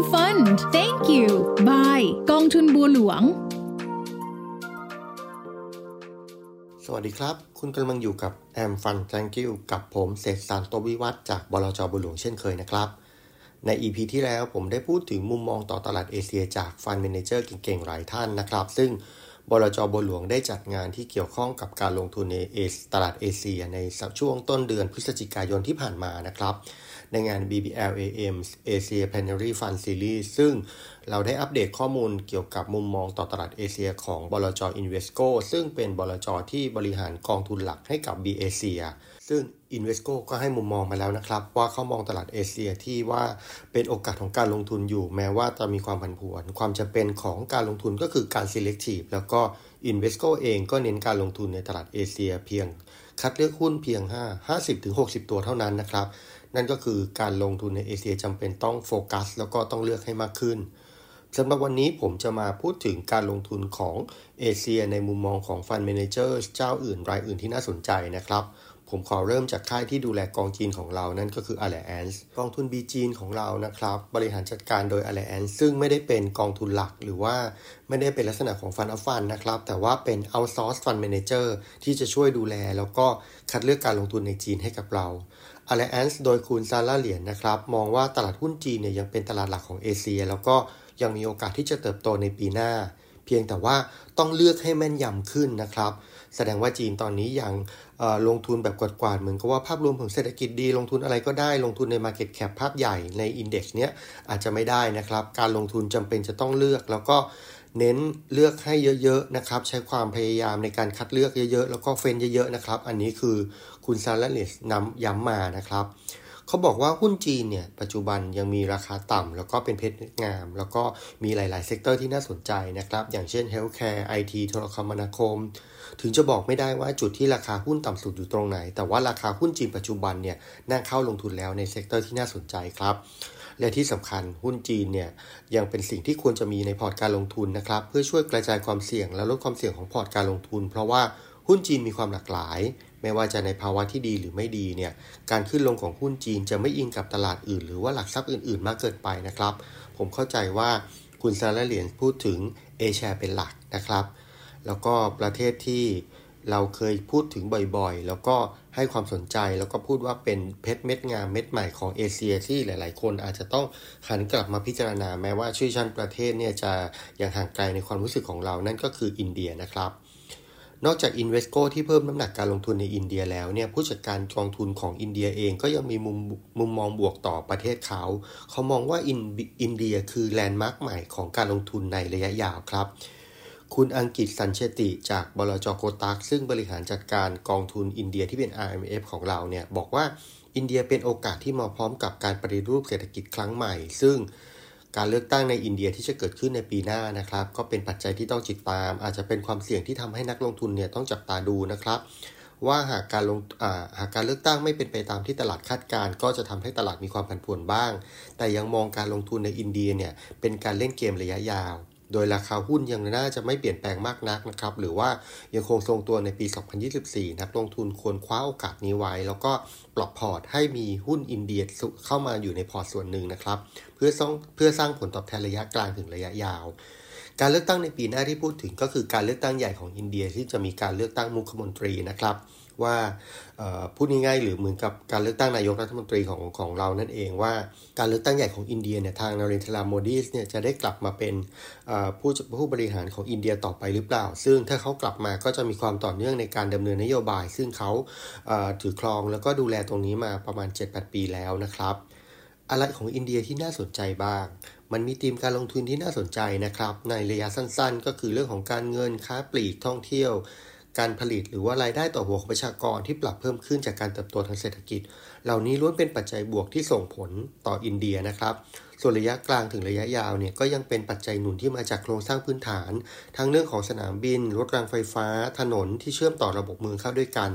AM Fund Thank you Bye กองทุนบัวหลวง สวัสดีครับ คุณกำลังอยู่กับแอมฟันแ a n k you กับผมเศษสารตวิวัฒจากบลจบัวหลวงเช่นเคยนะครับ ใน EP ที่แล้วผมได้พูดถึงมุมมองต่อตลาดเอเชียจากฟันเมนเจอร์เก่งๆ หลายท่านนะครับ ซึ่ง บลจบุหลวงได้จัดงานที่เกี่ยวข้องกับการลงทุนในตลาดเอเชียในช่วงต้นเดือนพฤศจิกายนที่ผ่านมานะครับ ในงาน BBL AM Asia Plenary Fund Series ซึ่งเราได้อัปเดตข้อมูลเกี่ยวกับมุมมองต่อตลาดเอเชียของบลจ Invesco ซึ่งเป็นบลจที่บริหารกองทุนหลักให้กับ B เอเชีย ซึ่ง Invesco ก็ให้มุมมองมาแล้วนะครับ ว่าเขามองตลาดเอเชียที่ว่าเป็นโอกาสของการลงทุนอยู่ แม้ว่าจะมีความผันผวน ความจำเป็นของการลงทุนก็คือการ selective แล้วก็ Invesco เองก็เน้นการลงทุนในตลาดเอเชียเพียง คัดเลือกหุ้นเพียง 5 50-60 ตัวเท่านั้นนะครับ นั่นก็คือการลงทุนในเอเชียจำเป็นต้องโฟกัส แล้วก็ต้องเลือกให้มากขึ้นสำหรับวันนี้ผมจะมาพูดถึงการลงทุนของเอเชียในมุมมองของ fund manager เจ้าอื่นรายอื่นที่น่าสนใจนะครับ ผมขอเริ่มจากค่ายที่ดูแลกองจีนของเรานั่นก็คือ Allianz กองทุน B จีนของเรานะครับ บริหารจัดการโดย Allianz ซึ่งไม่ได้เป็นกองทุนหลักหรือว่าไม่ได้เป็นลักษณะของ fund of fund นะครับ แต่ว่าเป็น outsource fund manager ที่จะช่วยดูแล แล้วก็คัดเลือกการลงทุนในจีนให้กับเรา Allianz โดยคุณซาร่าเหรียญนะครับ มองว่าตลาดหุ้นจีนเนี่ยยังเป็นตลาดหลักของเอเชีย แล้วก็ยังมีโอกาสที่จะเติบโตในปีหน้า เพียงแต่ว่าต้องเลือกให้แม่นยำขึ้นนะครับ แสดงว่าจีนตอนนี้ยังลงทุนแบบกวาดๆเหมือนกับว่าภาพรวมของเศรษฐกิจดี ลงทุนอะไรก็ได้ลงทุนใน Market Cap ภาพใหญ่ใน Index เนี้ยอาจจะไม่ได้นะครับ การลงทุนจำเป็นจะต้องเลือกแล้วก็เน้นเลือกให้เยอะๆนะครับ ใช้ความพยายามในการคัดเลือกเยอะๆ แล้วก็เฟ้นเยอะๆนะครับ อันนี้คือคุณซาร์เลสเน้นย้ำมานะครับ เขาบอกว่าหุ้นจีนเนี่ยปัจจุบันยังมีราคาต่ำแล้วก็เป็นเพชรงาม แล้วก็มีหลาย ๆ sector ที่น่าสนใจนะครับ อย่างเช่น healthcare IT โทรคมนาคม ถึงจะบอกไม่ได้ว่าจุดที่ราคาหุ้นต่ำสุดอยู่ตรงไหน แต่ว่าราคาหุ้นจีนปัจจุบันเนี่ยน่าเข้าลงทุนแล้วใน sector ที่น่าสนใจครับและที่สำคัญหุ้นจีนเนี่ยยังเป็นสิ่งที่ควรจะมีในพอร์ตการลงทุนนะครับ เพื่อช่วยกระจายความเสี่ยงและลดความเสี่ยงของพอร์ตการลงทุน เพราะว่าหุ้นจีนมีความหลากหลาย ไม่ว่าจะในภาวะที่ดีหรือไม่ดีเนี่ยการขึ้นลงของหุ้นจีนจะไม่อิงกับตลาดอื่น หรือว่าหลักทรัพย์อื่น ๆ มากเกินไปนะครับ ผมเข้าใจว่าคุณซาร่าเหรียญพูดถึงเอแชร์เป็นหลักนะครับ แล้วก็ประเทศที่เราเคยพูดถึงบ่อยๆ แล้วก็ให้ความสนใจแล้วก็พูดว่าเป็นเพชรเม็ดงามเม็ดใหม่ของเอเชียที่หลายๆ คนอาจจะต้องหันกลับมาพิจารณาแม้ว่าชื่อชั้นประเทศเนี่ยจะยังห่างไกลในความรู้สึกของเรานั่นก็คืออินเดียนะครับ นอกจาก Invesco ที่เพิ่มน้ำหนักการลงทุนในอินเดียแล้วเนี่ยผู้จัดการกองทุนของอินเดียเองก็ยังมีมุมมุมมองบวกต่อประเทศเขา เขามองว่าอินอินเดียคือแลนด์มาร์กใหม่ของการลงทุนในระยะยาวครับ คุณอังกฤษสันเชติจากบลจโกตักซึ่งบริหารจัดการกองทุนอินเดียที่เป็น RMF ของเราเนี่ยบอกว่าอินเดียเป็นโอกาสที่มาพร้อมกับการปฏิรูปเศรษฐกิจครั้งใหม่ ซึ่ง การเลือกตั้งในอินเดียที่จะเกิดขึ้นในปีหน้านะครับ ก็เป็นปัจจัยที่ต้องจิตตาม อาจจะเป็นความเสี่ยงที่ทำให้นักลงทุนเนี่ยต้องจับตาดูนะครับ ว่าหากการลงหากการเลือกตั้งไม่เป็นไปตามที่ตลาดคาดการก็จะทำให้ตลาดมีความผันผวนบ้าง แต่ยังมองการลงทุนในอินเดียเนี่ยเป็นการเล่นเกมระยะยาว โดยราคาหุ้นยังน่าจะไม่เปลี่ยนแปลงมากนักนะครับ หรือว่ายังคงทรงตัวในปี 2024 นักลงทุนควรคว้าโอกาสนี้ไว้ แล้วก็ปรับพอร์ตให้มีหุ้นอินเดียเข้ามาอยู่ในพอร์ตส่วนหนึ่งนะครับ เพื่อสร้างเพื่อสร้างผลตอบแทนระยะกลางถึงระยะยาว การเลือกตั้งในปีหน้าที่พูดถึงก็คือการเลือกตั้งใหญ่ของอินเดียที่จะมีการเลือกตั้งมุขมนตรีนะครับ ว่าพูดง่ายๆหรือเหมือนกับการเลือกตั้งนายกรัฐมนตรีของของเรานั่นเองว่าการเลือกตั้งใหญ่ของอินเดียเนี่ยทางนารินทราโมดีสเนี่ยจะได้กลับมาเป็นผู้ผู้บริหารของอินเดียต่อไปหรือเปล่า ซึ่งถ้าเขากลับมาก็จะมีความต่อเนื่องในการดำเนินนโยบาย ซึ่งเขาถือครองแล้วก็ดูแลตรงนี้มาประมาณ 7-8 ปีแล้วนะครับ อะไรของอินเดียที่น่าสนใจบ้างมันมีธีมการลงทุนที่น่าสนใจนะครับ ในระยะสั้นๆ ก็คือเรื่องของการเงินค้าปลีกท่องเที่ยว การผลิตหรือว่ารายได้ต่อหัวของประชากรที่ปรับเพิ่มขึ้นจากการเติบโตทางเศรษฐกิจ เหล่านี้ล้วนเป็นปัจจัยบวกที่ส่งผลต่ออินเดียนะครับ ส่วนระยะกลางถึงระยะยาวเนี่ยก็ยังเป็นปัจจัยหนุนที่มาจากโครงสร้างพื้นฐาน ทั้งเรื่องของสนามบิน รถรางไฟฟ้า ถนนที่เชื่อมต่อระบบเมืองเข้าด้วยกัน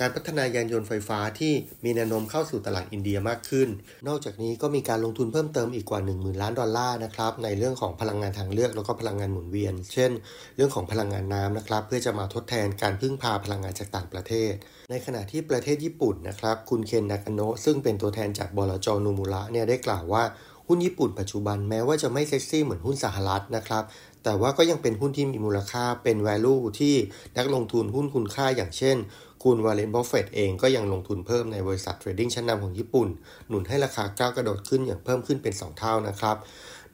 การพัฒนายานยนต์ไฟฟ้าที่มีแนวโน้มเข้าสู่ตลาดอินเดียมากขึ้น นอกจากนี้ก็มีการลงทุนเพิ่มเติมอีกกว่า 1 0,000 ล้านดอลลาร์นะครับในเรื่องของพลังงานทางเลือกแล้วก็พลังงานหมุนเวียน เช่น เรื่องของพลังงานน้ำนะครับเพื่อจะมาทดแทนการพึ่งพาพลังงานจากต่างประเทศ ในขณะที่ประเทศญี่ปุ่นนะครับคุณเคนนากาโนะซึ่งเป็นตัวแทนจากบลจ.โนมูระเนี่ยได้กล่าวว่าหุ้นญี่ปุ่นปัจจุบันแม้ว่าจะไม่เซ็กซี่เหมือนหุ้นสหรัฐนะครับ แต่ว่าก็ยังเป็นหุ้นที่มีมูลค่าเป็น value ที่นักลงทุนหุ้นคุณค่าอย่างเช่น คุณวอร์เรนบัฟเฟตต์เองก็ยังลงทุนเพิ่มในบริษัท trading ชั้นนำของญี่ปุ่น หนุนให้ราคาก้าวกระโดดขึ้นอย่างเพิ่มขึ้นเป็น 2 เท่านะครับ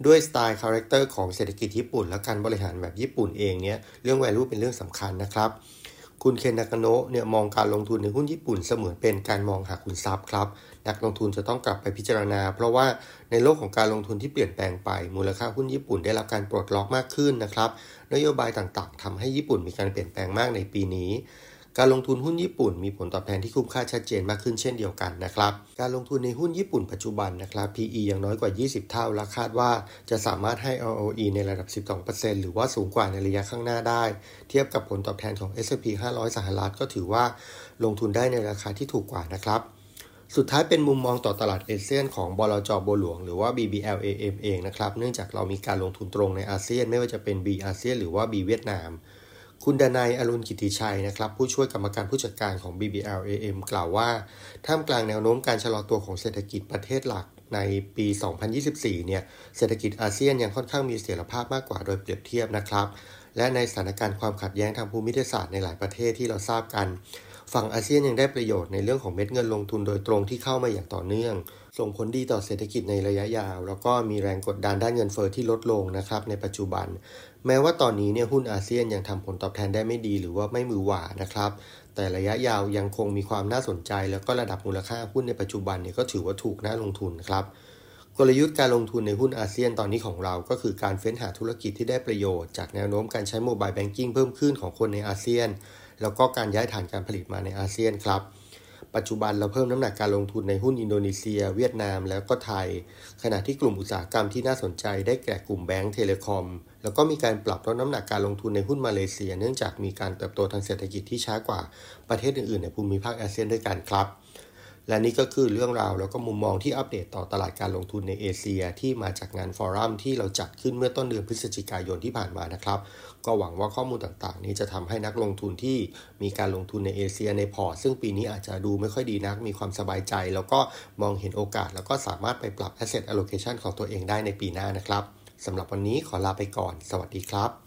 ด้วยสไตล์ character ของเศรษฐกิจญี่ปุ่น และการบริหารแบบญี่ปุ่นเองเนี่ยเรื่อง value เป็นเรื่องสำคัญนะครับคุณเคนนากโนะเนี่ยมองการลงทุนในหุ้นญี่ปุ่นเสมือนเป็นการมองหาคุณทรัพย์ครับ นักลงทุนจะต้องกลับไปพิจารณา เพราะว่าในโลกของการลงทุนที่เปลี่ยนแปลงไป มูลค่าหุ้นญี่ปุ่นได้รับการปลดล็อกมากขึ้นนะครับ นโยบายต่างๆทำให้ญี่ปุ่นมีการเปลี่ยนแปลงมากในปีนี้ การลงทุนหุ้นญี่ปุ่นมีผลตอบแทนที่คุ้มค่าชัดเจนมากขึ้นเช่นเดียวกันนะครับ การลงทุนในหุ้นญี่ปุ่นปัจจุบันนะครับ PE ยังน้อยกว่า 20 เท่า และคาดว่าจะสามารถให้ ROE ในระดับ 12%หรือว่าสูงกว่าในระยะข้างหน้าได้ เทียบกับผลตอบแทนของ S&P 500 สหรัฐก็ถือว่าลงทุนได้ในราคาที่ถูกกว่านะครับสุดท้ายเป็นมุมมองต่อตลาดเอเชียนของบลจบัวหลวงหรือว่า BBLAM เองนะครับ เนื่องจากเรามีการลงทุนตรงในอาเซียน ไม่ว่าจะเป็น B อาเซียนหรือว่า B เวียดนาม คุณดนายอรุณกิติชัยนะครับ ผู้ช่วยกรรมการผู้จัดการของ BBLAM กล่าวว่า ท่ามกลางแนวโน้มการชะลอตัวของเศรษฐกิจประเทศหลักในปี 2024 เนี่ย เศรษฐกิจอาเซียนยังค่อนข้างมีเสถียรภาพมากกว่าโดยเปรียบเทียบนะครับ และในสถานการณ์ความขัดแย้งทางภูมิศาสตร์ในหลายประเทศที่เราทราบกัน ฝั่งอาเซียนยังได้ประโยชน์ในเรื่องของเม็ดเงินลงทุนโดยตรงที่เข้ามาอย่างต่อเนื่อง ส่งผลดีต่อเศรษฐกิจในระยะยาว แล้วก็มีแรงกดดันด้านเงินเฟอ้อที่ลดลงนะครับในปัจจุบัน แม้ว่าตอนนี้เนี่ยหุ้นอาเซียนยังทำผลตอบแทนได้ไม่ดีหรือว่าไม่มือหวานะครับ แต่ระยะยาวยังคงมีความน่าสนใจ แล้วก็ระดับมูลค่าหุ้นในปัจจุบันเนี่ยก็ถือว่าถูกน่าลงทุนครับกลยุทธ์การลงทุนในหุ้นอาเซียนตอนนี้ของเราก็คือการเฟ้นหาธุรกิจที่ได้ประโยชน์จากแนวโน้มการใช้ mobile banking เพิ่มขึ้นของคนในอาเซียน แล้วก็การย้ายฐานการผลิตมาในอาเซียนครับ ปัจจุบันเราเพิ่มน้ำหนักการลงทุนในหุ้นอินโดนีเซีย เวียดนามแล้วก็ไทย ขณะที่กลุ่มอุตสาหกรรมที่น่าสนใจได้แก่กลุ่มแบงก์ telecom แล้วก็มีการปรับลดน้ำหนักการลงทุนในหุ้นมาเลเซีย เนื่องจากมีการเติบโตทางเศรษฐกิจที่ช้ากว่าประเทศอื่นๆในภูมิภาคอาเซียนด้วยกันครับ และนี่ก็คือเรื่องราวแล้วก็มุมมองที่อัปเดตต่อตลาดการลงทุนในเอเชีย ที่มาจากงานฟอรัมที่เราจัดขึ้นเมื่อต้นเดือนพฤศจิกายนที่ผ่านมานะครับ ก็หวังว่าข้อมูลต่างๆ นี้จะทำให้นักลงทุนที่มีการลงทุนในเอเชียในพอร์ตซึ่งปีนี้อาจจะดูไม่ค่อยดีนัก มีความสบายใจ แล้วก็มองเห็นโอกาส แล้วก็สามารถไปปรับ asset allocation ของตัวเองได้ในปีหน้านะครับสำหรับวันนี้ขอลาไปก่อน สวัสดีครับ